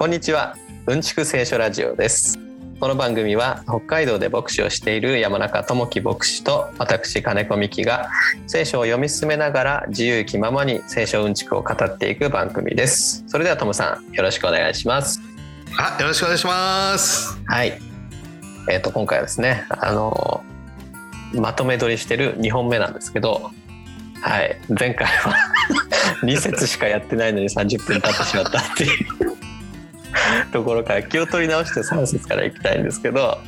こんにちは。うんちく聖書ラジオです。この番組は北海道で牧師をしている山中智樹牧師と私金子美希が聖書を読み進めながら自由気ままに聖書うんちくを語っていく番組です。それではトムさんよろしくお願いします。あよろしくお願いします。はい。えっ、と今回はですねあのまとめ撮りしてる2本目なんですけどはい。前回は 2節しかやってないのに30分経ってしまったっていう ところから気を取り直して3節からいきたいんですけど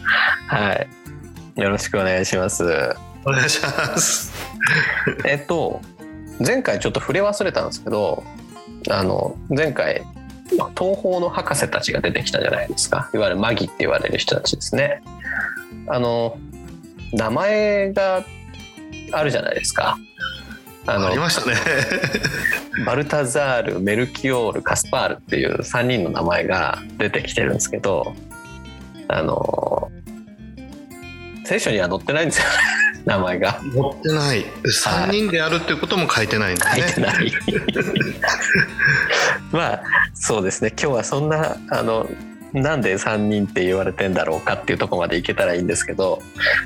はい。よろしくお願いします。お願いします。えっと前回ちょっと触れ忘れたんですけどあの前回東方の博士たちが出てきたじゃないですか。いわゆるマギって言われる人たちですね。あの名前があるじゃないですかあのありましたね。バルタザールメルキオールカスパールっていう3人の名前が出てきてるんですけどあの聖書には載ってないんですよ。ね 名前が。載ってない。3人であるっていうことも書いてないんだね、書いてない。まあそうですね。今日はそんなあのなんで3人って言われてんだろうかっていうとこまでいけたらいいんですけど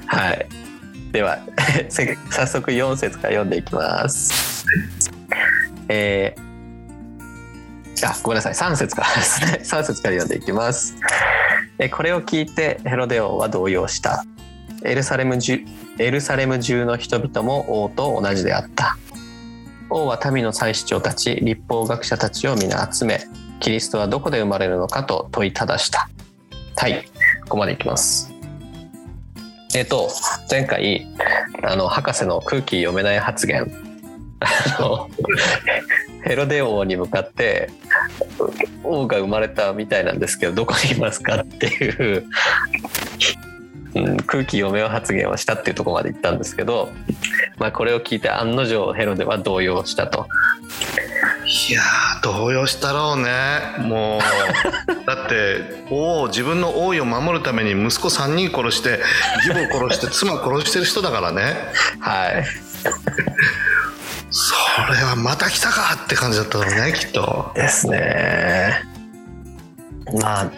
はいでは 早速4節から読んでいきます。えー、あごめんなさい3節からですね3節から読んでいきます。えこれを聞いてヘロデ王は動揺した。エルサレム中エルサレム中の人々も王と同じであった。王は民の祭司長たち立法学者たちを皆集めキリストはどこで生まれるのかと問いただした。はいここまでいきます。えっ、と前回あの博士の空気読めない発言。ヘロデ王に向かって王が生まれたみたいなんですけどどこにいますかっていう、うん、空気読めよ発言をしたっていうところまで行ったんですけど、まあ、これを聞いて案の定ヘロデは動揺したと。いや動揺したろうね。もう だって王自分の王位を守るために息子3人殺して義母殺して妻殺してる人だからね。はい。それはまた来たかって感じだったろうねきっと。ですね。まあ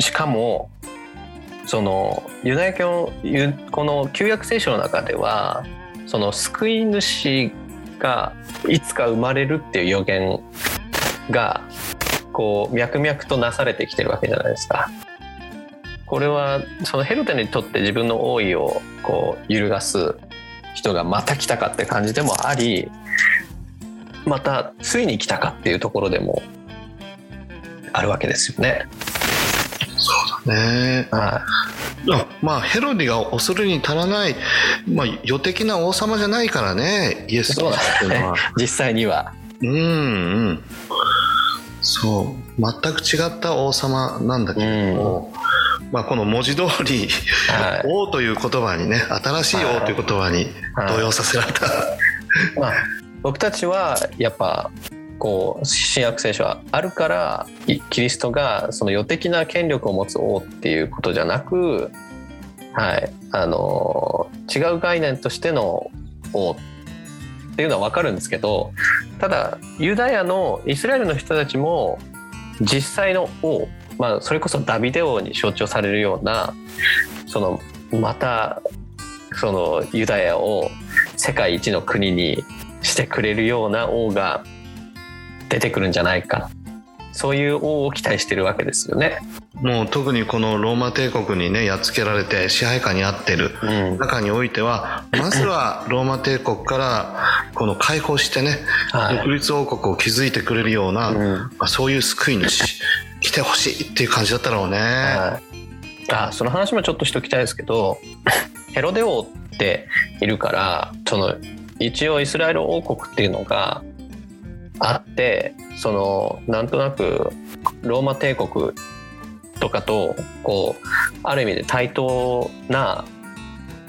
しかもそのユダヤ教この旧約聖書の中ではその救い主がいつか生まれるっていう予言がこう脈々となされてきてるわけじゃないですか。これはそのヘロデにとって自分の王位をこう揺るがす人がまた来たかって感じでもありまたついに来たかっていうところでもあるわけですよね。ね。はい、あまあヘロディが恐るに足らない、まあ、予的な王様じゃないからねイエス・キリストっていうのは。実際には。うんうん。そう。全く違った王様なんだけれども、まあ、この文字通り、はい。王という言葉にね新しい王という言葉に動揺させられた、まあ、僕たちはやっぱこう新約聖書はあるからキリストがその予的な権力を持つ王っていうことじゃなく、はい、あの違う概念としての王っていうのは分かるんですけどただユダヤのイスラエルの人たちも実際の王、まあ、それこそダビデ王に象徴されるようなそのまたそのユダヤを世界一の国にしてくれるような王が出てくるんじゃないか。そういう王を期待してるわけですよね。もう特にこのローマ帝国にねやっつけられて支配下にあってるうん。中においてはまずはローマ帝国からこの解放してね、はい。独立王国を築いてくれるような、うん。まあ、そういう救い主来てほしいっていう感じだったろうね。はい、あその話もちょっとしときたいですけど ヘロデ王っているからその一応イスラエル王国っていうのがあってそのなんとなくローマ帝国とかとこうある意味で対等な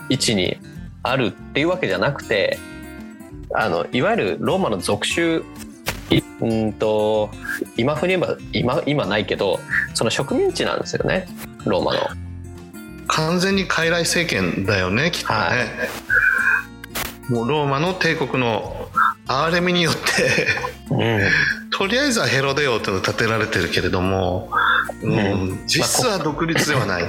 位置にあるっていうわけじゃなくてあのいわゆるローマの属州いうんと今風に言えば今今ないけどその植民地なんですよねローマの。完全に傀儡政権だよねきっとね、はもうローマの帝国の憐れみによってうん、ととりあえずはヘロデオっていうの立てられてるけれども、うんうん。実質は独立ではない、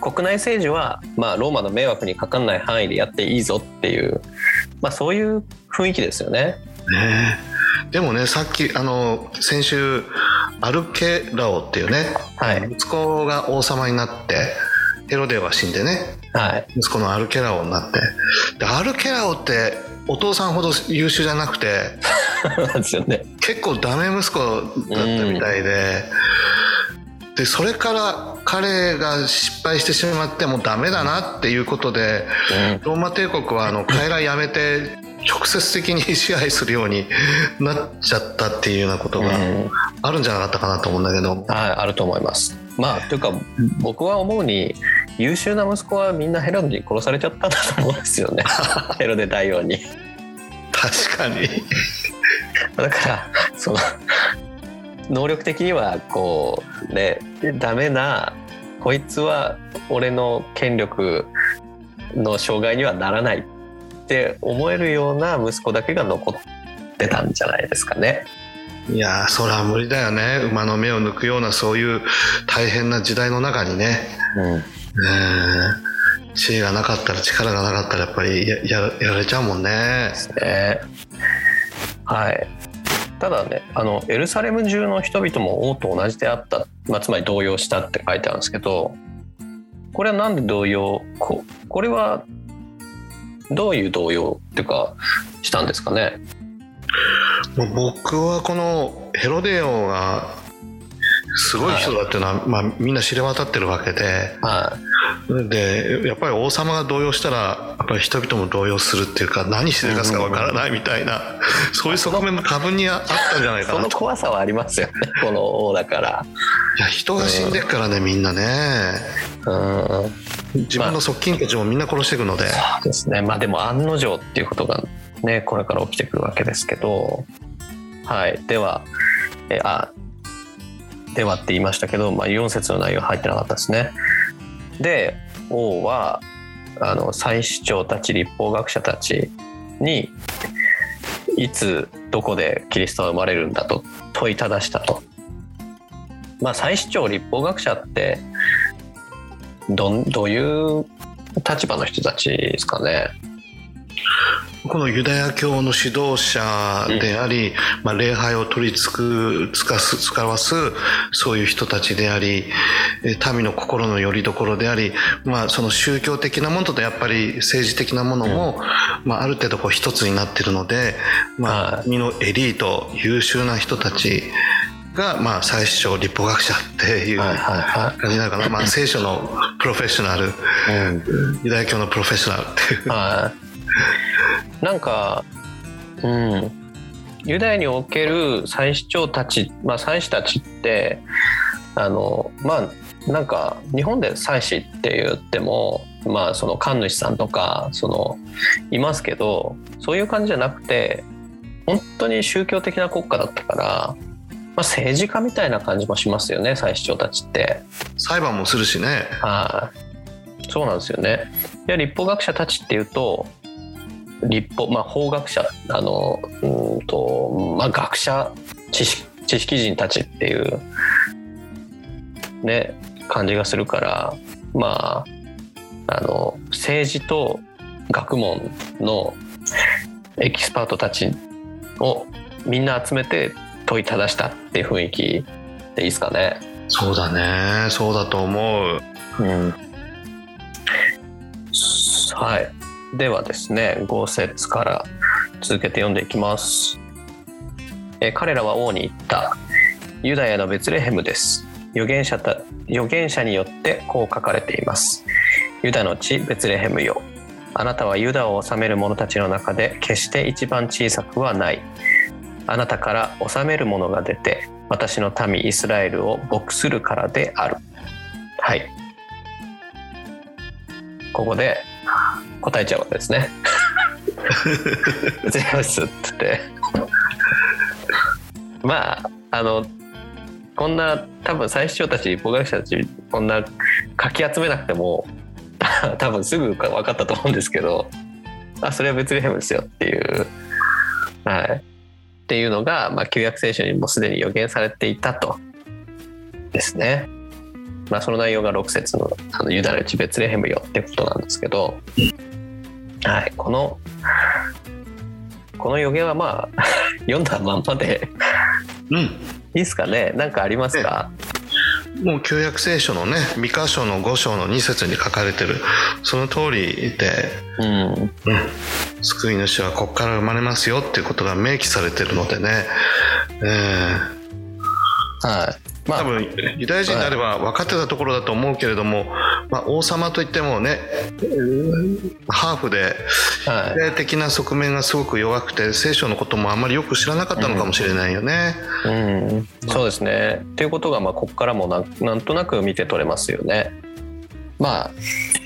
国内政治は、まあ、ローマの迷惑にかかんない範囲でやっていいぞっていう、まあ、そういう雰囲気ですよね。ね。えでもねさっきあの先週アルケラオっていうね、はい。息子が王様になってヘロデオが死んでねはい、息子のアルケラオになって。でアルケラオってお父さんほど優秀じゃなくて ですよね。結構ダメ息子だったみたいで、でそれから彼が失敗してしまってもうダメだなっていうことでローマ帝国はあの海外やめて直接的に支配するようになっちゃったっていうようなことがうん。あるんじゃなかったかなと思うんだけど、はい、あると思います。まあというか僕は思うに優秀な息子はみんなヘロデに殺されちゃったんだと思うんですよね。ヘロデ大王に。確かに。だからその能力的にはこうねダメなこいつは俺の権力の障害にはならないって思えるような息子だけが残ってたんじゃないですかね。いやーそれは無理だよね。馬の目を抜くようなそういう大変な時代の中にね知恵がなかったら力がなかったらやっぱりやややられちゃうもんね。ね。はい。ただねあのエルサレム中の人々も王と同じであった、まあ、つまり動揺したって書いてあるんですけどこれはなんで動揺ここれはどういう動揺っていうかしたんですかね？僕はこのヘロデオがすごい人だっていうのは、まあ、みんな知れ渡ってるわけで。はでやっぱり王様が動揺したらやっぱり人々も動揺するっていうか何して出すかわからないみたいな、そういう側面も多分にあったんじゃないいそのかなと。怖さはありますよねこの王だから。いや人が死んでっからねみんなね。うん自分の側近たちもみんな殺していくので、そうですね。まあでも案の定っていうことがねこれから起きてくるわけですけど。はい。ではえあではって言いましたけど、まあ、4節の内容入ってなかったですねで王はあの祭司長たち立法学者たちにいつどこでキリストは生まれるんだと問いただしたとまあ祭司長立法学者ってどんどういう立場の人たちですかね。このユダヤ教の指導者であり、まあ、礼拝を取りつくつかす使わすそういう人たちでありえ民の心の拠り所であり、まあ、その宗教的なものとやっぱり政治的なものも、まあ、ある程度こう一つになっているので、まあはい、国のエリート優秀な人たちが、まあ、最初立法学者っていうはいはいは感じなのかな、まあ、聖書のプロフェッショナルい。うんユダヤ教のプロフェッショナルっていうはい。なんか、うん、ユダヤにおける祭司長たち、まあ祭司たちって、あのまあなんか日本で祭司って言っても、まあその神主さんとかそのいますけど、そういう感じじゃなくて、本当に宗教的な国家だったから。まあ、政治家みたいな感じもしますよね祭司長たちって。裁判もするしねはい、そうなんですよね。いや立法学者たちっていうと立法まあ法学者あのうーんとまあ学者知識知識人たちっていうね感じがするからまああの政治と学問のエキスパートたちをみんな集めて問いただしたっていう雰囲気でいいですかね。そうだねそうだと思ううんはい。ではですね、5節から続けて読んでいきます。え彼らは王に言った。ユダヤのベツレヘムです。預言者た預言者によってこう書かれています。ユダの地ベツレヘムよ。あなたはユダを治める者たちの中で決して一番小さくはない。あなたから治める者が出て私の民イスラエルを牧するからである。はい。ここで答えちゃうわけですね。ゼウスって言って。まああのこんな多分最初たち法学者たちこんなかき集めなくても 多分すぐ分かったと思うんですけどあそれはベツレヘムですよっていう。はい、っていうのが、まあ、旧約聖書にもすでに予言されていたとですね。まあ、その内容が6節のあのユダのうちベツレヘムよってことなんですけど、はい、このこの予言はまあ 読んだまんまでうん。いいですかね。なんかありますか、もう旧約聖書のね三箇所の5章の2節に書かれてる。その通りで、うん、うん、救い主はここから生まれますよっていうことが明記されてるのでね、えーはい。まあ。多分ユダヤ人であれば分かってたところだと思うけれども、まあ、王様といってもねハーフではい霊的な側面がすごく弱くて聖書のこともあんまりよく知らなかったのかもしれないよね。うん、そうですね。っていうことがまあここからもなんとなく見て取れますよね。まあ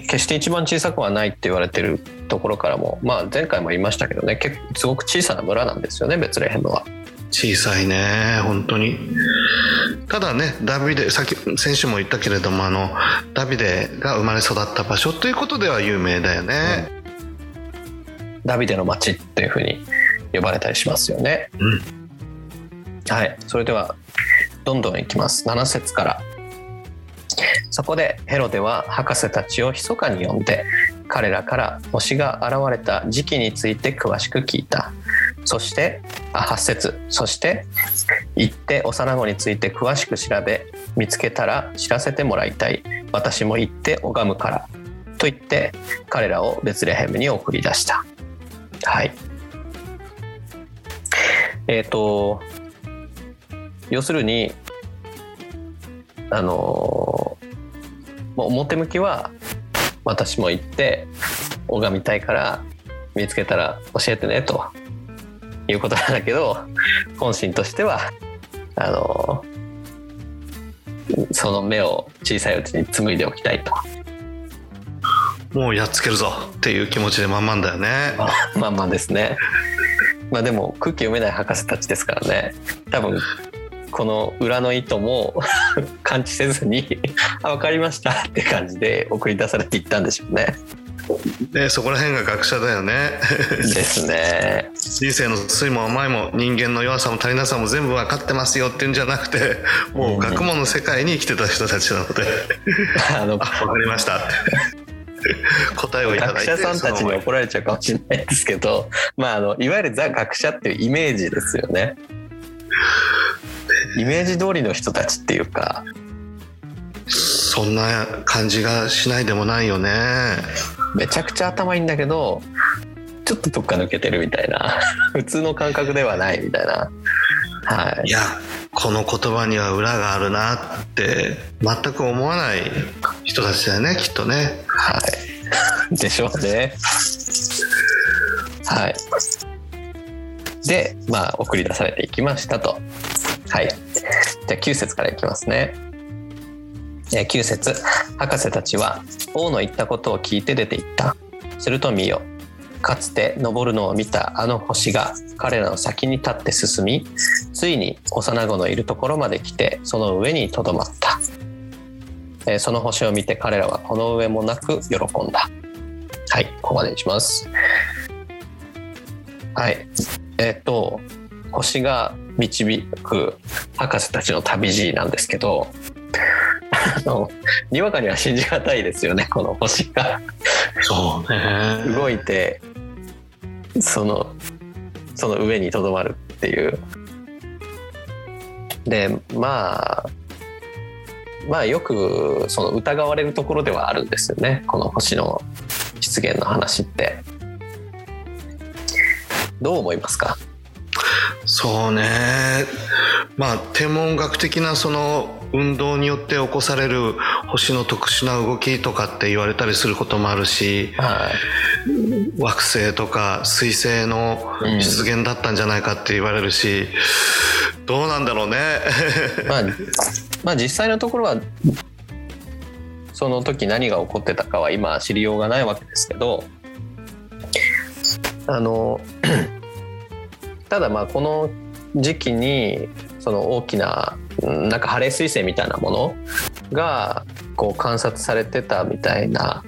決して一番小さくはないって言われてるところからも、まあ、前回も言いましたけどね結構すごく小さな村なんですよねベツレヘムは。小さいね本当にただねダビデさっき先週も言ったけれどもあのダビデが生まれ育った場所ということでは有名だよね。ダビデの町っていうふうに呼ばれたりしますよね。うんはい、それではどんどんいきます。7節から。そこでヘロデは博士たちを密かに呼んで彼らから星が現れた時期について詳しく聞いた。そしてあ8節そして行って幼子について詳しく調べ見つけたら知らせてもらいたい。私も行って拝むから。と言って彼らをベツレヘムに送り出した。はい。えっ、と要するにあの表向きは私も行って拝みたいから見つけたら教えてねと。いうことなんだけど本心としてはあのその目を小さいうちに紡いでおきたいともうやっつけるぞっていう気持ちで満々だよね。まあまあまあですねまあでも空気読めない博士たちですからね多分この裏の意図も感知せずに「あ分かりました」って感じで送り出されていったんでしょうね。でそこら辺が学者だよね。ですね。人生の酸いも甘いも人間の弱さも足りなさも全部分かってますよっていうんじゃなくてもう学問の世界に生きてた人たちなのであの あ分かりましたって 答えをいただいて学者さんたちに怒られちゃうかもしれないですけど、まあ、あのいわゆるザ学者っていうイメージですよね。イメージ通りの人たちっていうかそんな感じがしないでもないよねめちゃくちゃ頭いいんだけどちょっとどっか抜けてるみたいな 普通の感覚ではないみたいな。はいいやこの言葉には裏があるなって全く思わない人たちだよねきっとねはい。でしょうね。はい。で、まあ、送り出されていきましたと。はい。じゃあ、9節からいきますね。え9節博士たちは王の言ったことを聞いて出て行った。すると見よ。かつて昇るのを見たあの星が彼らの先に立って進み、ついに幼子のいるところまで来て、その上にとどまった。えその星を見て彼らはこの上もなく喜んだ。はい、ここまでにします。はい。えっ、と、星が導く博士たちの旅路なんですけど、あの、にわかには信じがたいですよね、この星が。そうね。動いて、その、その上にとどまるっていう。で、まあ、まあよくその疑われるところではあるんですよねこの星の出現の話って。どう思いますか？そうね。まあ天文学的なその運動によって起こされる星の特殊な動きとかって言われたりすることもあるしはい。惑星とか彗星の出現だったんじゃないかって言われるし、どうなんだろうね。まあ、まあ実際のところはその時何が起こってたかは今知りようがないわけですけどあの ただまあこの時期にその大きなうんなんかハレー彗星みたいなものがこう観察されてたみたいな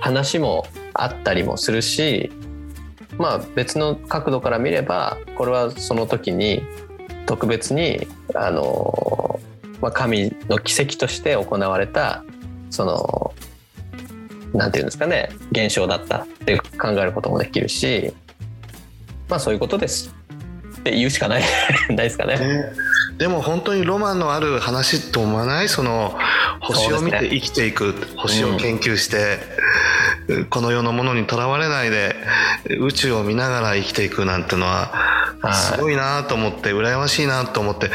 話もあったりもするしまあ別の角度から見ればこれはその時に特別にあの、まあ、神の奇跡として行われたそのなんていうんですかね現象だったって考えることもできるしまあそういうことです。って言うしかない。ないですかね。ね。でも本当にロマンのある話と思わない？その星を見て生きていく、星を研究して、この世のものにとらわれないで宇宙を見ながら生きていくなんてのははい。すごいなと思って羨ましいなと思って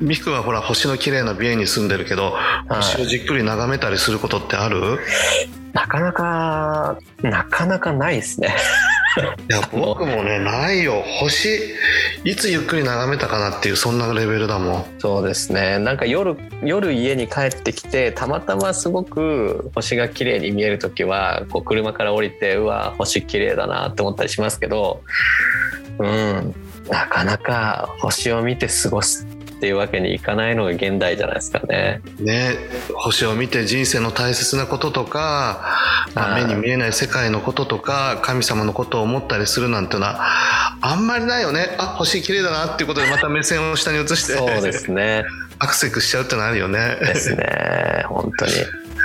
美樹君はほら星の綺麗な美瑛に住んでるけどい。星をじっくり眺めたりすることってある？なかなかなかなかないですね。いや僕もねないよ。星いつゆっくり眺めたかなっていうそんなレベルだもん。そうですね。なんか夜夜家に帰ってきてたまたますごく星が綺麗に見える時はこう車から降りてうわ星綺麗だなって思ったりしますけどうん。なかなか星を見て過ごすっていうわけにいかないのが現代じゃないですかね。ね星を見て人生の大切なこととか、まあはい目に見えない世界のこととか神様のことを思ったりするなんてのはあんまりないよねあ星綺麗だなっていうことでまた目線を下に移してそうですね。アクセクしちゃうってのあるよねですね。本当に。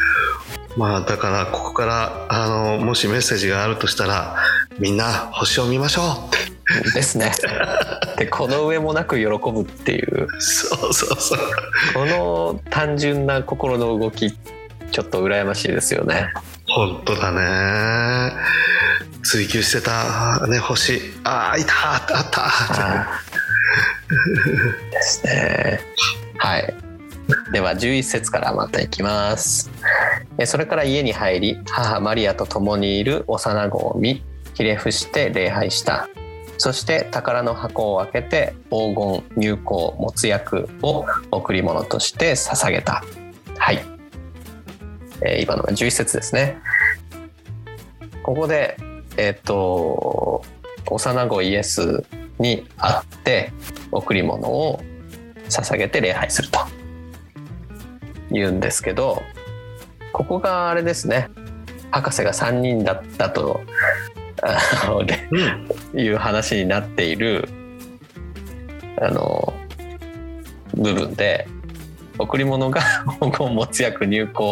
まあだからここからあのもしメッセージがあるとしたらみんな星を見ましょうってですね。でこの上もなく喜ぶっていうそうそうそうこの単純な心の動きちょっと羨ましいですよね。本当だね追求してた、ね、星ああいたあったあったはいですね。はい。では11節からまたいきます。えそれから家に入り母マリアと共にいる幼子を見ひれ伏して礼拝した。そして宝の箱を開けて黄金入香没薬を贈り物として捧げた。はい。えー今のが11節ですね。ここでえっ、と幼子イエスに会って贈り物を捧げて礼拝すると言うんですけどここがあれですね博士が3人だったとあのでうん。いう話になっているあの部分で贈り物が黄金没薬入香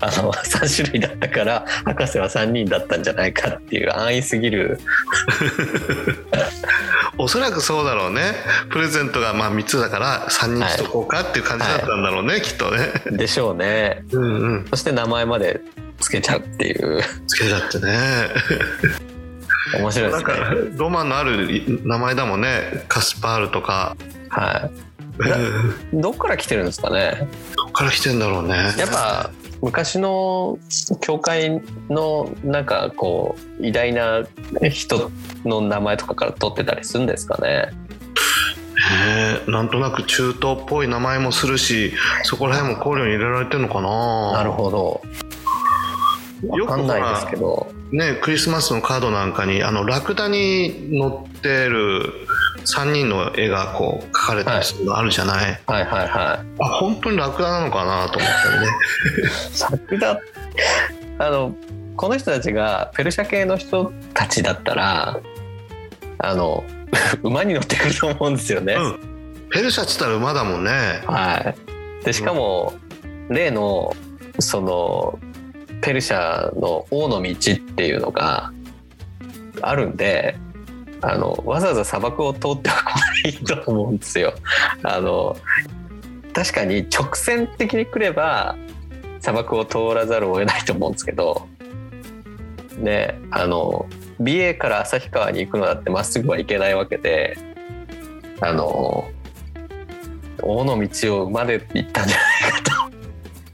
あの3種類だったから博士は3人だったんじゃないかっていう安易すぎる。おそらくそうだろうね。プレゼントがまあ3つだから3人しとこうかっていう感じだったんだろうね、きっとね。でしょうね。うんうん。そして名前までつけちゃうっていう。つけちゃってね面白いですね。なんかロマンのある名前だもんね。カスパールとか。はうん。いどっから来てるんですかね？どっから来てんだろうね。やっぱ昔の教会のなんかこう偉大な人の名前とかから取ってたりするんですかね？ねえなんとなく中東っぽい名前もするしそこら辺も考慮に入れられてるのかな？なるほど。よくわかんないですけどねクリスマスのカードなんかにあのラクダに載ってる3人の絵がこう描かれたりするのあるじゃない、はい。はい。はい。あ本当にラクダなのかなと思ったりね 桜 あのこの人たちがペルシャ系の人たちだったらあの 馬に乗ってくると思うんですよね、うん。ペルシャっつったら馬だもんね。はい、でしかも例のそのペルシャの王の道っていうのがあるんであのわざわざ砂漠を通ってはこないと思うんですよ。あの確かに直線的に来れば砂漠を通らざるを得ないと思うんですけどねあの美瑛から旭川に行くのだってまっすぐは行けないわけであの王の道を馬で行ったんじゃない。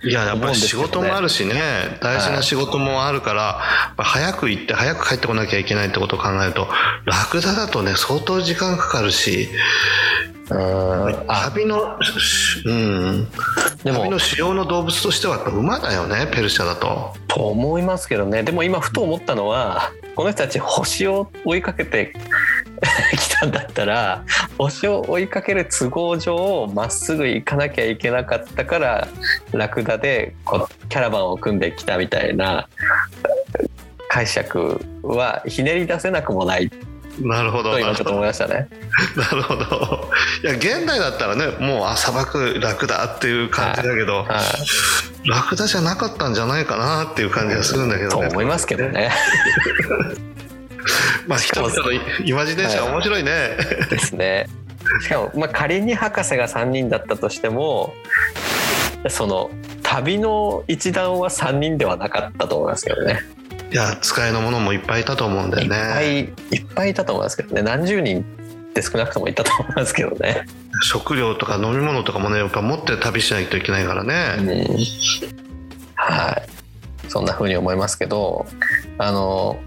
いややっぱり仕事もあるしね。大事な仕事もあるから、やっぱ早く行って早く帰ってこなきゃいけないってことを考えるとラクダだとね相当時間かかるしうん。あ。旅のうん。でも。旅の主要の動物としては馬だよねペルシャだと。と思いますけどね。でも今ふと思ったのはこの人たち星を追いかけて きたんだったら星を追いかける都合上まっすぐ行かなきゃいけなかったからラクダでこうキャラバンを組んできたみたいな解釈はひねり出せなくもないなるほどと今ちょっと思いましたね。なるほどいや現代だったらねもうあ砂漠楽だっていう感じだけど、はい、楽だじゃなかったんじゃないかなっていう感じがするんだけどね。と思いますけどね。まあ人々のイマジネーション面白いね。ですね。しかも、まあ、仮に博士が3人だったとしてもその旅の一団は3人ではなかったと思いますけどね。いや使いのものもいっぱいいたと思うんだよいっぱね。いいっぱいいたと思いますけどね何十人って少なくともいたと思いますけどね。食料とか飲み物とかもねやっぱ持って旅しないといけないからうね。んはいそんな風に思いますけどあの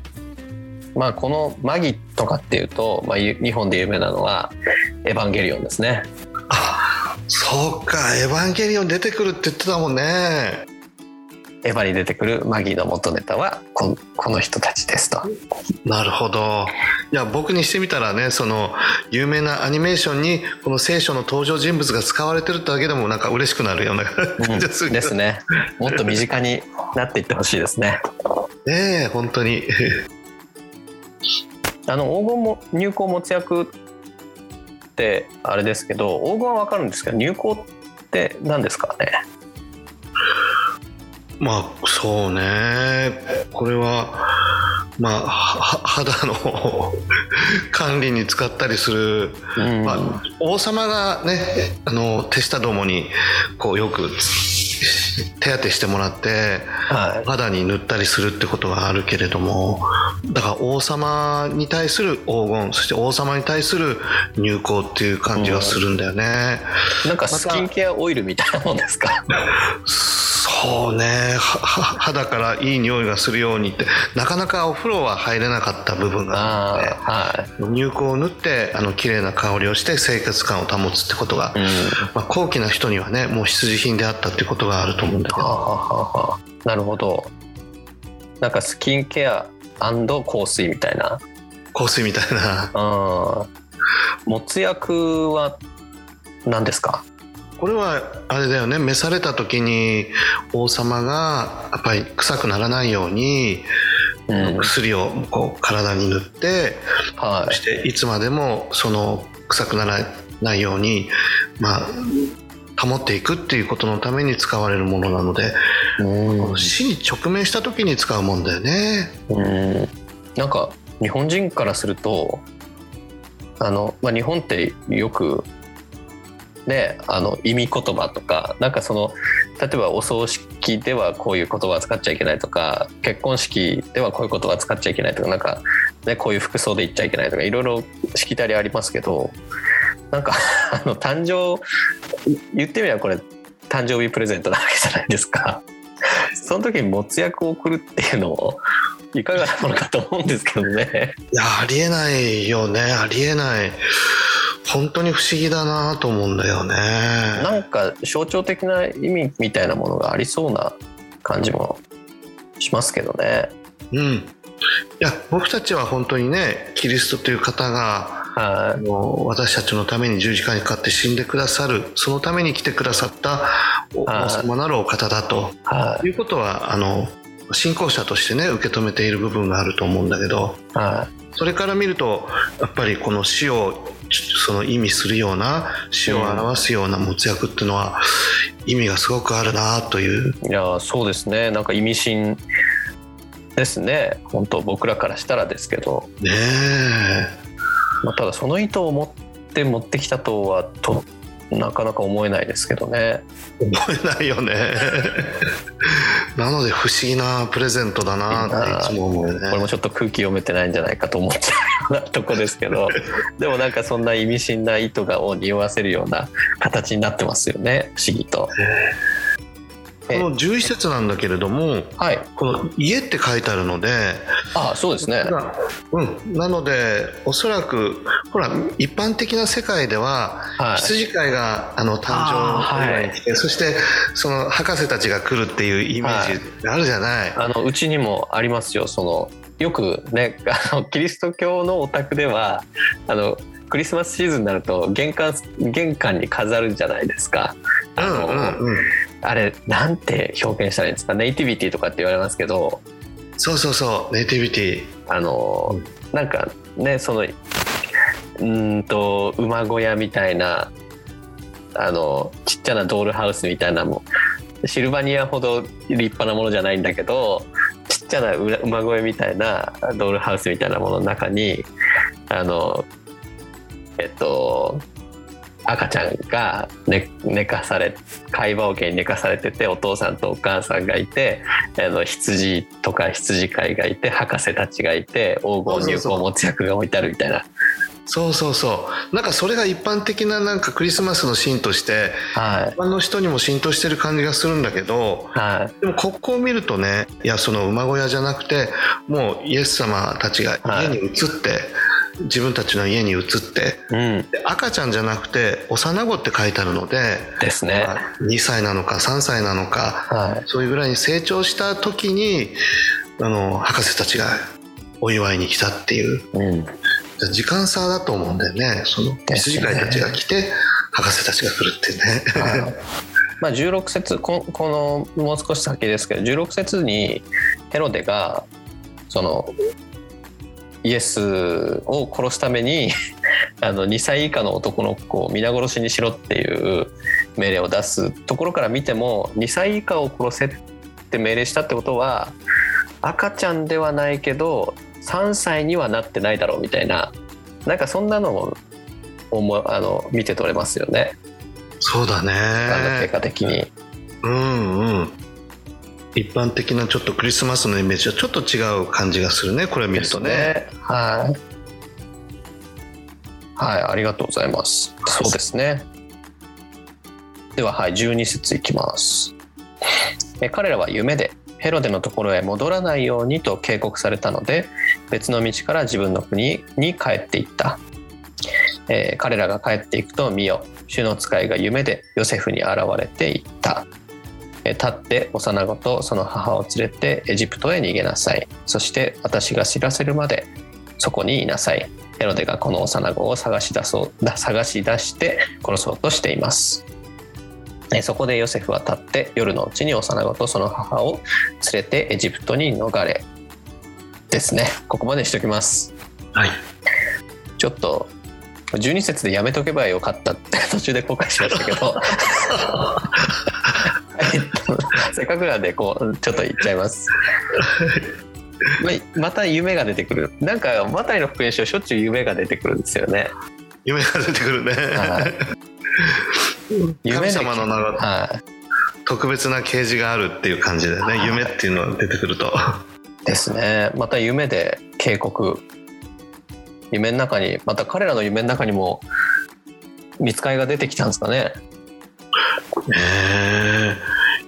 まあこのマギとかっていうと、まあ、ゆ日本で有名なのは「エヴァンゲリオン」ですね。あそうかエヴァンゲリオン出てくるって言ってたもんね。エヴァに出てくるマギの元ネタはこのこの人たちですと。なるほどいや僕にしてみたらねその有名なアニメーションにこの聖書の登場人物が使われてるってだけでもなんか嬉しくなるような 感じがする、ですね。もっと身近になっていってほしいですね。ねえ本当にあの黄金も入港没薬ってあれですけど黄金はわかるんですけど入港って何ですかね？まあそうね。これはまあは肌の 管理に使ったりする、うん。まあ、王様がねあの手下どもにこうよく手当てしてもらってはい。肌に塗ったりするってことがあるけれどもだから王様に対する黄金そして王様に対する入香っていう感じがするんだよね。なんかスキンケアオイルみたいなもんですか？そうねはは肌からいい匂いがするようにってなかなかお風呂は入れなかった部分があるのでああはい。入香を塗ってあの綺麗な香りをして清潔感を保つってことが、うん。まあ、高貴な人にはねもう必需品であったってことがあると思うんだけどはあなるほど。なんかスキンケア香水みたいな。香水みたいなうん。もつ薬は何ですか？これはあれだよね召された時に王様がやっぱり臭くならないようにうん。薬をこう体に塗ってはそしていつまでもその臭くならないようにまあ保っていくっていうことのために使われるものなのでい。うん。死に直面した時に使うもんだよね。うんなんか日本人からするとあの、まあ、日本ってよくねあの意味言葉とかなんかその例えばお葬式ではこういう言葉は使っちゃいけないとか結婚式ではこういう言葉は使っちゃいけないとかなんか、ね、こういう服装で言っちゃいけないとかいろいろしきたりありますけどなんか あの誕生言ってみればこれ誕生日プレゼントなわけじゃないですか。その時に没薬を送るっていうのもいかがなものかと思うんですけどね。いやありえないよねありえない本当に不思議だなと思うんだよね。なんか象徴的な意味みたいなものがありそうな感じもしますけどね。うん、いや僕たちは本当にねキリストという方がはあの私たちのために十字架にかかって死んでくださるそのために来てくださった王様なるお方だということはあの信仰者としてね受け止めている部分があると思うんだけどはそれから見るとやっぱりこの死をその意味するような死を表すような没薬っていうのは意味がすごくあるなというい。いやそうですね。なんか意味深ですね。本当僕らからしたらですけど、ねえまあ、ただその意図を持って持ってきたとはとなかなか思えないですけどね。覚えないよね なので不思議なプレゼントだなっていつも思うよねこれもちょっと空気読めてないんじゃないかと思っちゃうようなとこですけど でもなんかそんな意味深な意図がを匂わせるような形になってますよね不思議と。この11節なんだけれどもはい。この「家」って書いてあるのであそうですね。うん、なのでおそらくほら一般的な世界では、はい。羊飼いがあの誕生の祝いに来て、そしてその博士たちが来るっていうイメージがあるじゃない、あのうちにもありますよ。そのよくねあのキリスト教のお宅ではあのクリスマスシーズンになると玄関玄関に飾るじゃないですか。あのうんうんうん。あれなんて表現したらいいんですか？ネイティビティとかって言われますけど。そうそうそう。ネイティビティ。あの、なんかねそのうーんと馬小屋みたいなあのちっちゃなドールハウスみたいなもシルバニアほど立派なものじゃないんだけどちっちゃな馬馬小屋みたいなドールハウスみたいなものの中にあのえっと赤ちゃんが寝寝かされ会話桶に寝かされててお父さんとお母さんがいてあの羊とか羊飼いがいて博士たちがいて黄金入魂持つ役が置いてあるみたいな。そうそうそう。なんかそれが一般的ななんかクリスマスのシーンとしてはい。一般の人にも浸透してる感じがするんだけどはい。でもここを見るとねいやその馬小屋じゃなくてもうイエス様たちが家に移って、自分たちの家に移ってうん。で赤ちゃんじゃなくて幼子って書いてあるので、ですね。まあ2歳なのか3歳なのかはい。そういうぐらいに成長した時にあの博士たちがお祝いに来たっていう。うん。時間差だと思うんだよね。その羊飼いたちが来て博士たちが来るっていうね。はい。まあ、16節ここのもう少し先ですけど16節にヘロデがそのイエスを殺すために あの2歳以下の男の子を皆殺しにしろっていう命令を出すところから見ても2歳以下を殺せって命令したってことは赤ちゃんではないけど3歳にはなってないだろうみたいななんかそんなのを思あの見て取れますよね。そうだあの結ね果的に。うんうん一般的なちょっとクリスマスのイメージはちょっと違う感じがするねこれ見るとねねはい。はい、ありがとうございます。そうですね。では、はい、12節いきます。え彼らは夢でヘロデのところへ戻らないようにと警告されたので、別の道から自分の国に帰っていった。えー彼らが帰っていくと見よ主の使いが夢でヨセフに現れていった。えー立って幼子とその母を連れてエジプトへ逃げなさい。そして私が知らせるまでそこにいなさい。ヘロデがこの幼子を探し出そうだ探し出して殺そうとしています。えーそこでヨセフは立って夜のうちに幼子とその母を連れてエジプトに逃れですね。ここまでにしときます。はいちょっと12節でやめとけばよかったって途中で後悔しましたけどはい せっかくなんでこうちょっと言っちゃいます。まあまた夢が出てくる。なんかマタイの福音書しょっちゅう夢が出てくるんですよね。夢が出てくるね、はい。神で様の名がは特別な啓示があるっていう感じでね、はい夢っていうのが出てくると。い、ですね。また夢で警告。夢の中にまた彼らの夢の中にも見つかりが出てきたんですかね。ねえ。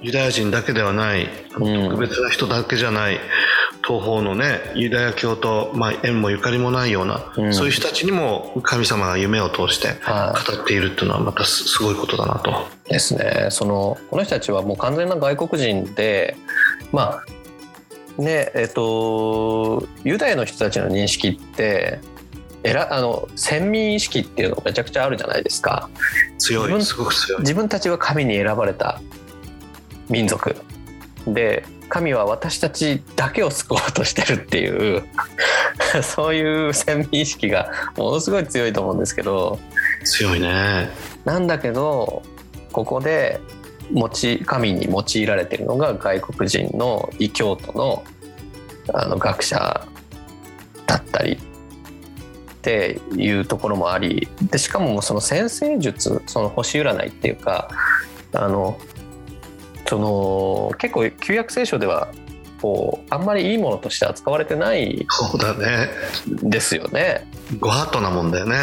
ユダヤ人だけではないうん。特別な人だけじゃない東方のねユダヤ教と、まあ、縁もゆかりもないような、うん。そういう人たちにも神様が夢を通してはい。語っているっていうのはまたすすごいことだなと。ですね。そのこの人たちはもう完全な外国人でまあねえっとユダヤの人たちの認識ってえらあの先民意識っていうのがめちゃくちゃあるじゃないですか強自分いすごく強い。自分たちは神に選ばれた民族で神は私たちだけを救おうとしてるっていう そういう先民意識がものすごい強いと思うんですけど強いね。なんだけどここで用い神に用いられているのが外国人の異教徒のあの学者だったりっていうところもありでしかもその先生術その星占いっていうかあのその結構旧約聖書ではこうあんまりいいものとして扱われてないそうだね。ですよね。ご法度なもんだよね。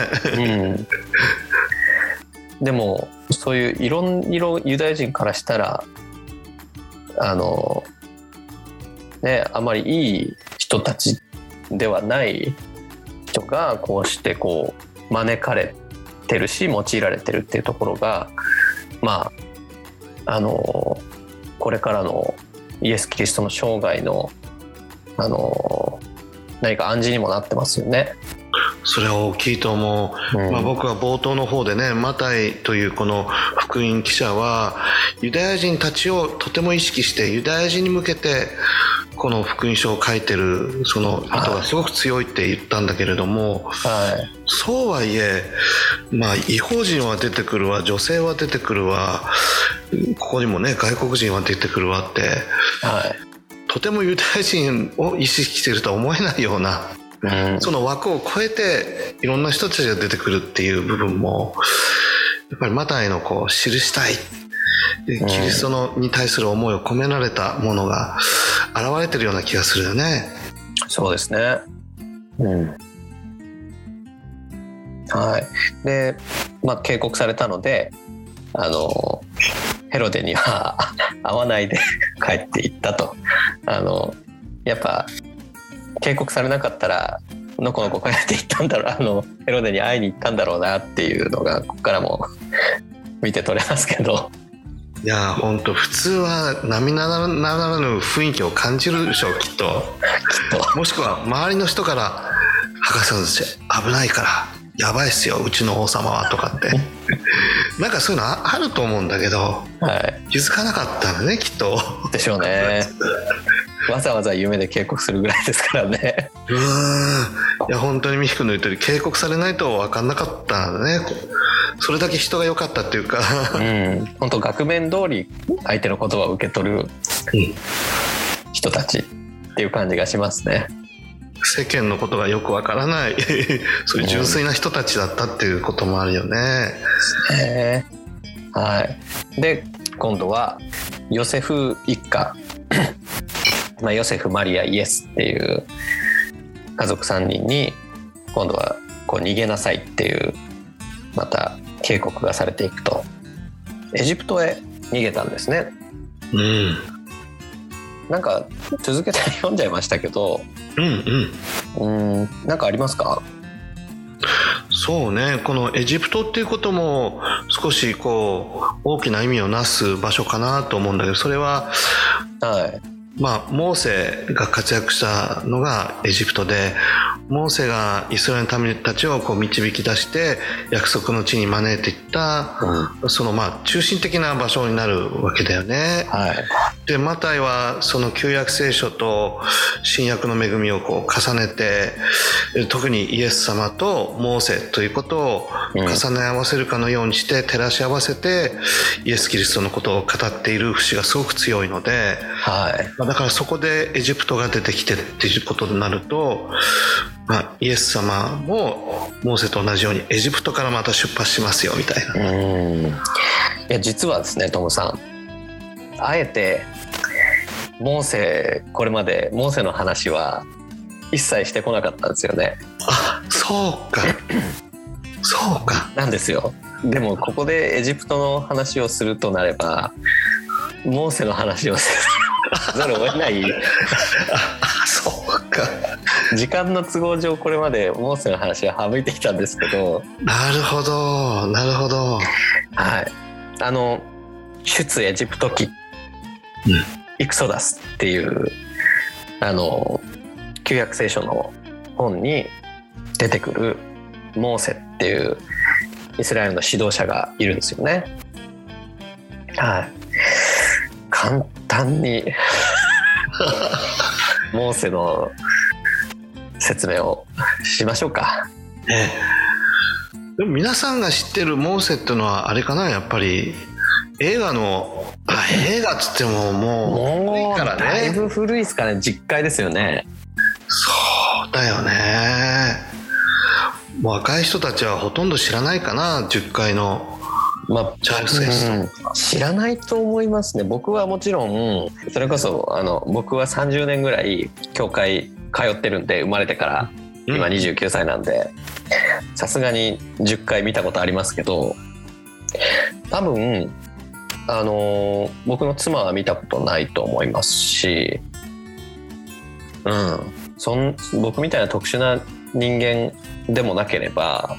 うん、でもそういういろんいろユダヤ人からしたらあのねあまりいい人たちではない人がこうしてこう招かれてるし用いられてるっていうところがまああのこれからのイエス・キリストの生涯のあの何か暗示にもなってますよね。それは大きいと思う。うんまあ、僕は冒頭の方でねマタイというこの福音記者はユダヤ人たちをとても意識してユダヤ人に向けてこの福音書を書いてるその意図がすごく強いって言ったんだけれども、はい。そうはいえまあ違法人は出てくるわ女性は出てくるわここにもね外国人は出てくるわってはい。とてもユダヤ人を意識しているとは思えないようなうん。その枠を超えていろんな人たちが出てくるっていう部分もやっぱりマタイのこう記したいでキリストのに対する思いを込められたものが現れてるような気がするよね。そうですね。うん。はい。で、まあ、警告されたので、あの、ヘロデには 会わないで 帰っていったと。あの、やっぱ、警告されなかったら、のこのこ帰っていったんだろう、あの、ヘロデに会いに行ったんだろうなっていうのが、ここからも見て取れますけど。いや本当普通は並ならならぬ雰囲気を感じるでしょうきっときっと。もしくは周りの人から「博士さん危ないからやばいっすようちの王様は」とかって なんかそういうのああると思うんだけどはい。気づかなかったんだねきっとでしょうね。わざわざ夢で警告するぐらいですからね。うーんいや本当に美樹君の言う通り警告されないと分かんなかったんだねそれだけ人が良かったっていうか。うん、本当額面通り相手の言葉を受け取るうん。人たちっていう感じがしますね。世間のことがよくわからない。そういう純粋な人たちだったっていうこともあるよね。へーはい。で今度はヨセフ一家、まあ、ヨセフマリアイエスっていう家族3人に今度はこう逃げなさいっていうまた警告がされていくと。エジプトへ逃げたんですね。うん、なんか続けて読んじゃいましたけど。うん、うん。うーんなんかありますか？そうね。このエジプトっていうことも少しこう大きな意味をなす場所かなと思うんだけどそれははいまあモーセが活躍したのがエジプトでモーセがイスラエルの民たちをこう導き出して約束の地に招いていったうん。そのまあ中心的な場所になるわけだよね。はい。でマタイはその旧約聖書と新約の恵みをこう重ねてえ特にイエス様とモーセということをうん。重ね合わせるかのようにして照らし合わせてイエス・キリストのことを語っている節がすごく強いのではいまあだからそこでエジプトが出てきてっていうことになると、まあ、イエス様もモーセと同じようにエジプトからまた出発しますよみたいな。うん。いや実はですねトムさん。あえてモーセこれまでモーセの話は一切してこなかったんですよね。あそうか。そうか。なんですよ。でもここでエジプトの話をするとなればモーセの話をせざるを得ない。あそうか。時間の都合上これまでモーセの話は省いてきたんですけど。なるほど。なるほど。はい。あの出エジプト記、うん。イクソダスっていうあの旧約聖書の本に出てくるモーセっていうイスラエルの指導者がいるんですよね。はい。簡単に モーセの説明をしましょうか。ねでも皆さんが知ってるモーセっていうのはあれかなやっぱり。映画のあ映画っつってももう古もいうからね。だいぶ古いですかね。実回ですよね。そうだよね。もう若い人たちはほとんど知らないかな10階のまあチャールズ・エストンうん。知らないと思いますね。僕はもちろんそれこそあの僕は30年ぐらい教会通ってるんで生まれてから今うん29歳なんでさすがに10回見たことありますけど多分あの僕の妻は見たことないと思いますしうん。そん僕みたいな特殊な人間でもなければ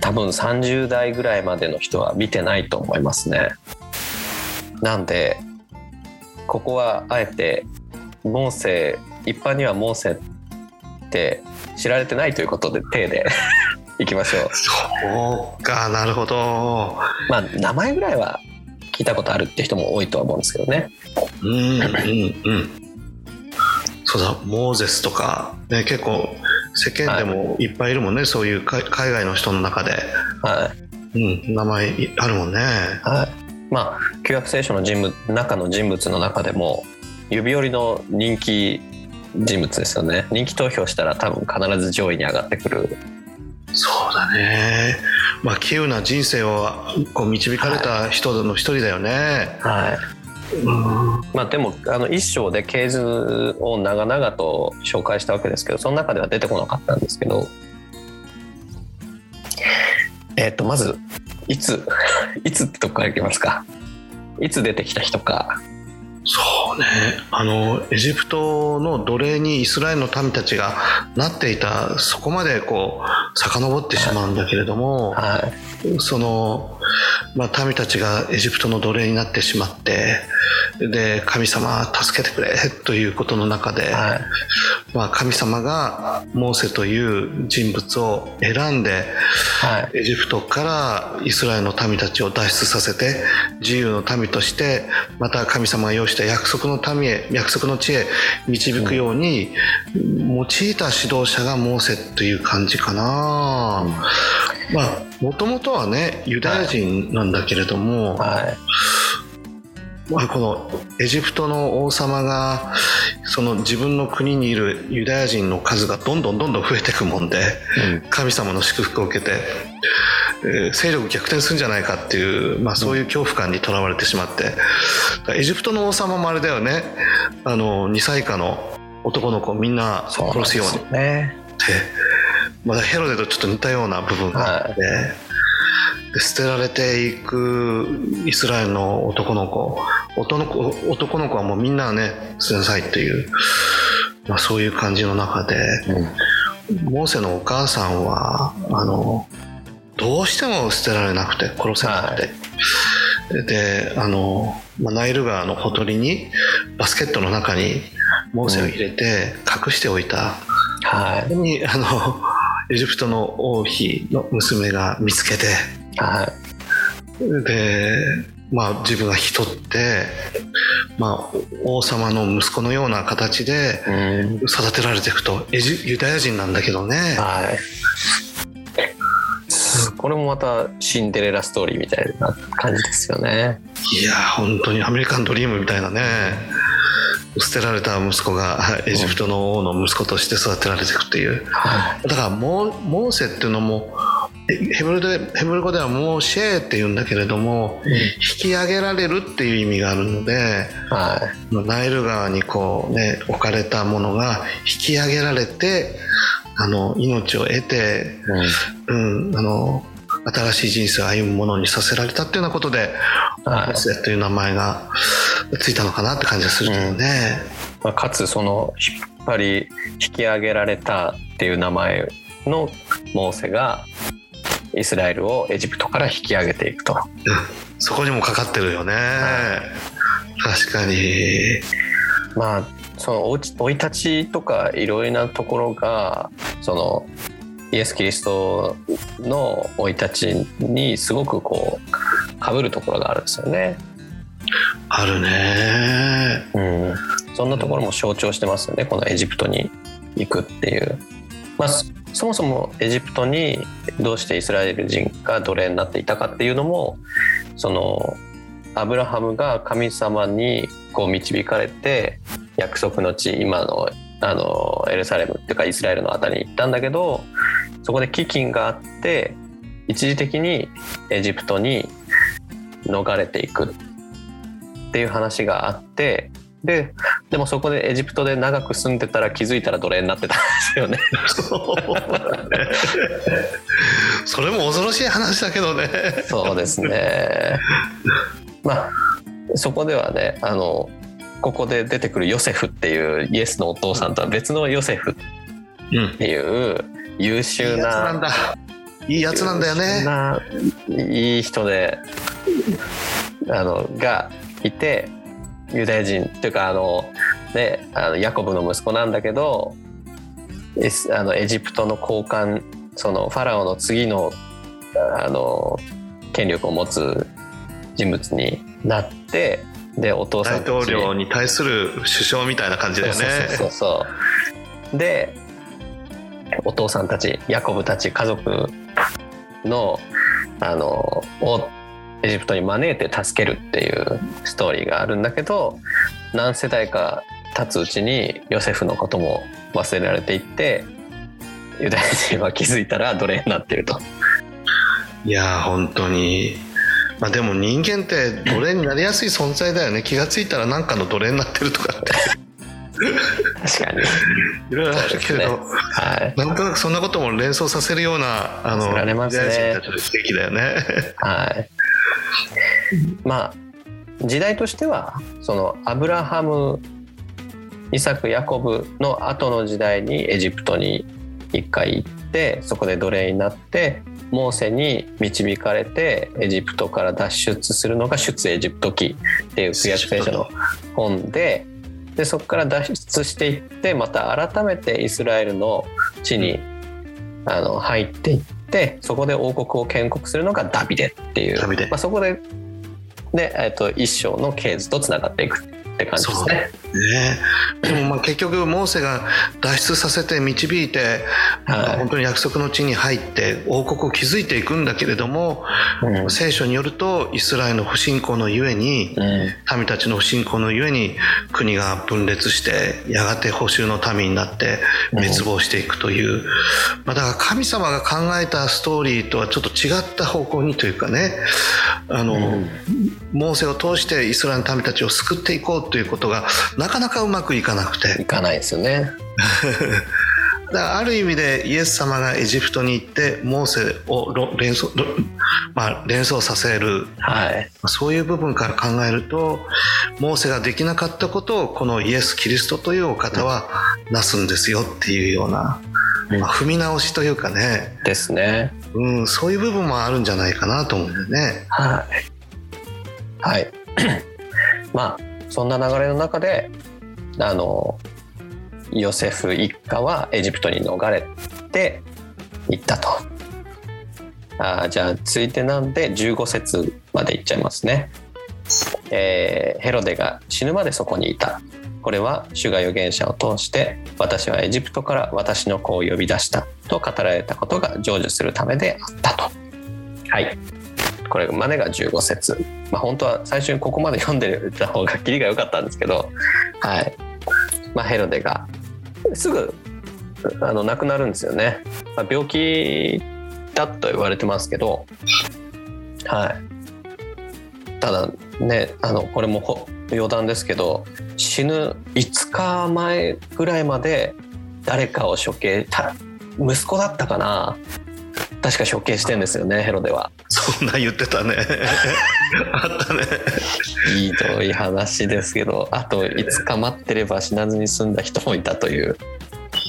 多分30代ぐらいまでの人は見てないと思いますね。なんでここはあえてモーセ一般にはモーセって知られてないということで手で いきましょう。そうかなるほどまあ名前ぐらいは聞いたことあるって人も多いとは思うんですけどね。うんうんうんそうだモーゼスとか、ね、結構世間でもいっぱいいるもんね、そういう海海外の人の中で、はい。うん、名前あるもんね。はい、まあ旧約聖書の人物中の人物の中でも指折りの人気人物ですよね。人気投票したら多分必ず上位に上がってくる。そうだね。まあ稀有な人生をこう導かれた人の一人だよね、はい。うんまあでもあの一章で系図を長々と紹介したわけですけどその中では出てこなかったんですけど。えっ、とまずいつ いつってとこからいきますか？いつ出てきた人か。そうね。あのエジプトの奴隷にイスラエルの民たちがなっていたそこまでこう遡ってしまうんだけれどもはい。その、まあ、民たちがエジプトの奴隷になってしまってで神様助けてくれということの中で、はい。まあ、神様がモーセという人物を選んではい。エジプトからイスラエルの民たちを脱出させて自由の民としてまた神様が用意した約束の民へ約束の地へ導くように用いた指導者がモーセという感じかな、まあもともとはねユダヤ人なんだけれども、はい。まあ、このエジプトの王様がその自分の国にいるユダヤ人の数がどんどんどんどん増えていくもんでうん。神様の祝福を受けて、えー勢力逆転するんじゃないかっていう、まあ、そういう恐怖感にとらわれてしまって。だからエジプトの王様もあれだよね。あの2歳以下の男の子をみんな殺すように。よねまだヘロデとちょっと似たような部分があって、で捨てられていくイスラエルの男の子男の子男の子はもうみんなね捨てなさいっていう、まあ、そういう感じの中でうん。モーセのお母さんはあのどうしても捨てられなくて殺せなくて、であの、まあ、ナイル川のほとりにバスケットの中にモーセを入れて隠しておいた、はい。そこにあのエジプトの王妃の娘が見つけてはい。で、まあ、自分が引き取って、まあ、王様の息子のような形でうん。育てられていくとエジユダヤ人なんだけどね。はい。これもまたシンデレラストーリーみたいな感じですよね。いや本当にアメリカンドリームみたいなね捨てられた息子がエジプトの王の息子として育てられていくっていう。はだからモーセっていうのもえヘブルでヘブル語ではモーシェーって言うんだけれども引き上げられるっていう意味があるのでい。はいナイル川にこうね置かれたものが引き上げられてあの命を得て、うん、あの新しい人生を歩むものにさせられたっていうようなことではいモーセという名前がついたのかなって感じがするけどね。まあ、かつその引っ張り引き上げられたっていう名前のモーセがイスラエルをエジプトから引き上げていくとそこにもかかってるよね。確かに。まあその生い立ちとかいろいろなところがそのイエス・キリストの生い立ちにすごくこうかぶるところがあるんですよね。あるね。うん、そんなところも象徴してますよねこのエジプトに行くっていう。まあ、そそもそもエジプトにどうしてイスラエル人が奴隷になっていたかっていうのもそのアブラハムが神様にこう導かれて約束の地今のあのエルサレムっていうかイスラエルのあたりに行ったんだけどそこで飢饉があって一時的にエジプトに逃れていくっていう話があってででもそこでエジプトで長く住んでたら気づいたら奴隷になってたんですよね。それも恐ろしい話だけどね。そうですね。まあそこではねあのここで出てくるヨセフっていうイエスのお父さんとは別のヨセフっうん。ていう優いい秀なんなだ。いいやつなんだよね。ないい人であのがいてユダヤ人っていうかあの、ね、あのヤコブの息子なんだけどエスあのエジプトの高官そのファラオの次のあの権力を持つ人物になってでお父さ大んたち統領に対する首相みたいな感じだよねそうそうそうでお父さんたちヤコブたち家族のあのをエジプトに招いて助けるっていうストーリーがあるんだけど何世代か経つうちにヨセフのことも忘れられていってユダヤ人は気づいたら奴隷になってると。いやー本当に。まあでも人間って奴隷になりやすい存在だよね。気がついたら何かの奴隷になってるとかって。確かに、いろいろあるけれど、そうはい。なんとなくそんなことも連想させるようなあのの奇跡だよね。はい。まあ時代としてはそのアブラハムイサクヤコブの後の時代にエジプトに一回行ってそこで奴隷になってモーセに導かれてエジプトから脱出するのが出エジプト記っていう旧約聖書の本ででそこから脱出していってまた改めてイスラエルの地にあの入っていってそこで王国を建国するのがダビデっていう。まあ、そこでで、えっと一章の系図とつながっていくって感じですね。ね。でもまあ結局モーセが脱出させて導いて、はい。本当に約束の地に入って王国を築いていくんだけれども、うん。聖書によるとイスラエルの不信仰のゆえに、うん。民たちの不信仰のゆえに国が分裂してやがて保守の民になって滅亡していくという、まあ、だから神様が考えたストーリーとはちょっと違った方向にというかね。あの、うん。モーセを通してイスラエルの民たちを救っていこうということがなかなかうまくいかなくていかないですよね。だからある意味でイエス様がエジプトに行ってモーセをろ連想、ろまあ、連想させるはい。そういう部分から考えるとモーセができなかったことをこのイエス・キリストというお方はなすんですよっていうような、うんまあ、踏み直しというかね、ですね。うん、そういう部分もあるんじゃないかなと思うんだよね。はい。はい。まあそんな流れの中であのヨセフ一家はエジプトに逃れて行ったと。あじゃあ続いてなんで15節までいっちゃいますね。えーヘロデが死ぬまでそこにいた。これは主が預言者を通して私はエジプトから私の子を呼び出したと語られたことが成就するためであったと。はい。これまでが15節。まあ本当は最初にここまで読んでた方がキリが良かったんですけど、はい。まあヘロデがすぐあの亡くなるんですよね。まあ、病気だと言われてますけど、はい。ただね、あのこれも余談ですけど、死ぬ5日前ぐらいまで誰かを処刑、た息子だったかな。確か処刑してんですよね、ヘロデは。そんな言ってたね。あったね。ひどい話ですけど、あと5日待ってれば死なずに済んだ人もいたという。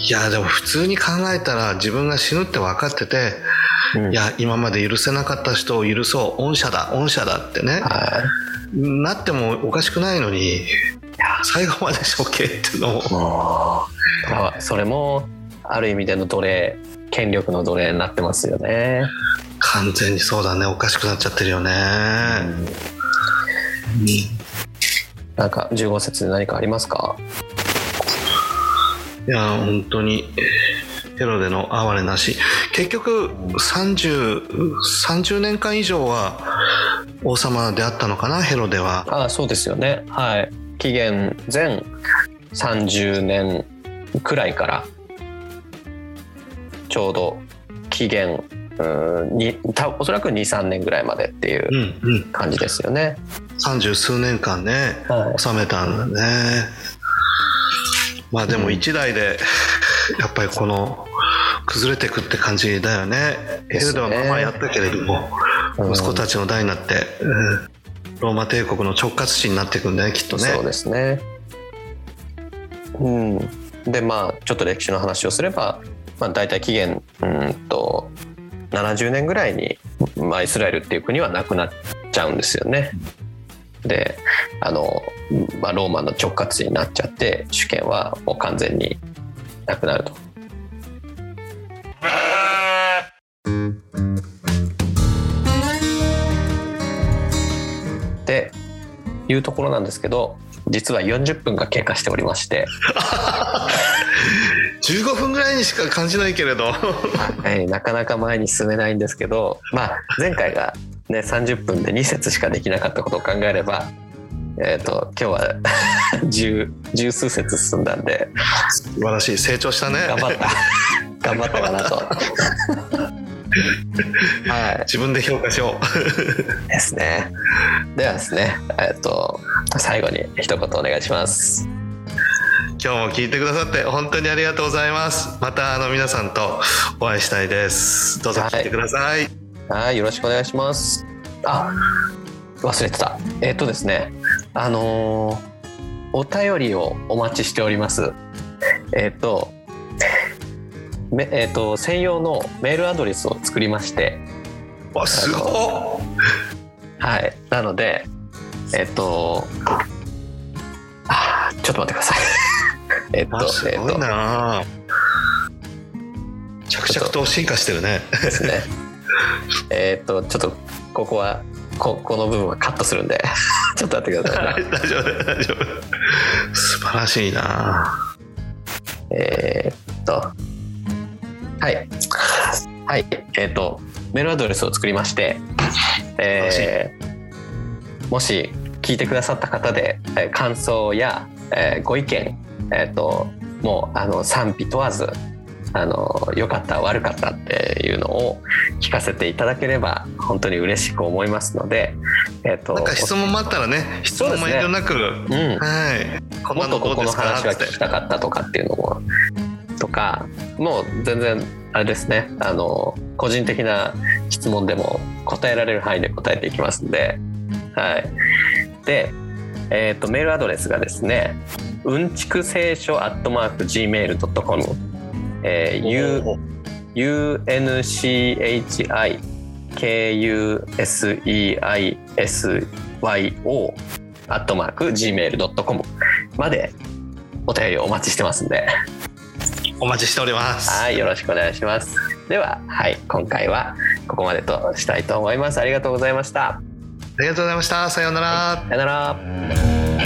いやでも普通に考えたら自分が死ぬって分かってて、うんいや今まで許せなかった人を許そう恩赦だ恩赦だってねはい。なってもおかしくないのに最後まで処刑っていうのももうあそれもある意味での奴隷権力の奴隷になってますよね。完全にそうだね。おかしくなっちゃってるよね、なんか15節で何かありますか？いや本当にヘロデの哀れなし。結局 30, 30年間以上は王様であったのかな？ヘロデは。あそうですよね。はい。紀元前30年くらいからちょうど紀元うんにたおそらく23年ぐらいまでっていううんうん。感じですよね。三十数年間ねはい。収めたんだね。まあでも一代でやっぱりこの崩れていくって感じだよね。ヘルデはまあまあやったけれどもうん。息子たちの代になって、うん。ローマ帝国の直轄地になっていくんだねきっとね。そうですね。うん、でまあちょっと歴史の話をすれば、まあ、大体紀元うんと70年ぐらいに、まあ、イスラエルっていう国はなくなっちゃうんですよね。であの、まあ、ローマの直轄になっちゃって主権はもう完全になくなると。でいうところなんですけど実は40分が経過しておりまして、15分ぐらいにしか感じないけれど。はい、なかなか前に進めないんですけど、まあ、前回が、ね、30分で2節しかできなかったことを考えれば、えー、と今日は 十十数節進んだんで。素晴らしい。成長したね。頑張った。頑張ったかなと。は自分で評価しよう。いですね。ではですね、えっ、と最後に一言お願いします。今日も聞いてくださって本当にありがとうございます。またあの皆さんとお会いしたいです。どうぞ聞いてください、はい、よろしくお願いします。あ、忘れてた。えっ、とですね、あのーお便りをお待ちしております。えっ、と、めえっ、と専用のメールアドレスを作りまして、わすごはい、なので、えっ、と、あー、ちょっと待ってください。えっと、すごいな着々と進化してるねえっとですね。えっと、ちょっとここはここの部分はカットするんで、ちょっと待ってくださいね。大丈夫大丈夫素晴らしいなえーっと、はい。はい。えーっと、メールアドレスを作りまして、えーもし聞いてくださった方で、えー感想や、えーご意見、えーっと、もう、あの、賛否問わず、あの、良かった、悪かったっていうのを聞かせていただければ、本当に嬉しく思いますので、えーっと、なんか質問もあったらね質問も遠慮なく、うん。はい。こんもっとここのなのどうですか話が聞きたかったとかっていうのもとかもう全然あれですね。あの個人的な質問でも答えられる範囲で答えていきますんではい。でえっ、とメールアドレスがですねうんちく聖書アットマーク Gmail.com えー U UNCHI KUSEISYO アットマーク Gmail.com までお便りをお待ちしてますんで、お待ちしておりますはい、よろしくお願いします。では、はい、今回はここまでとしたいと思います。ありがとうございました。ありがとうございました。さようなら。さようなら。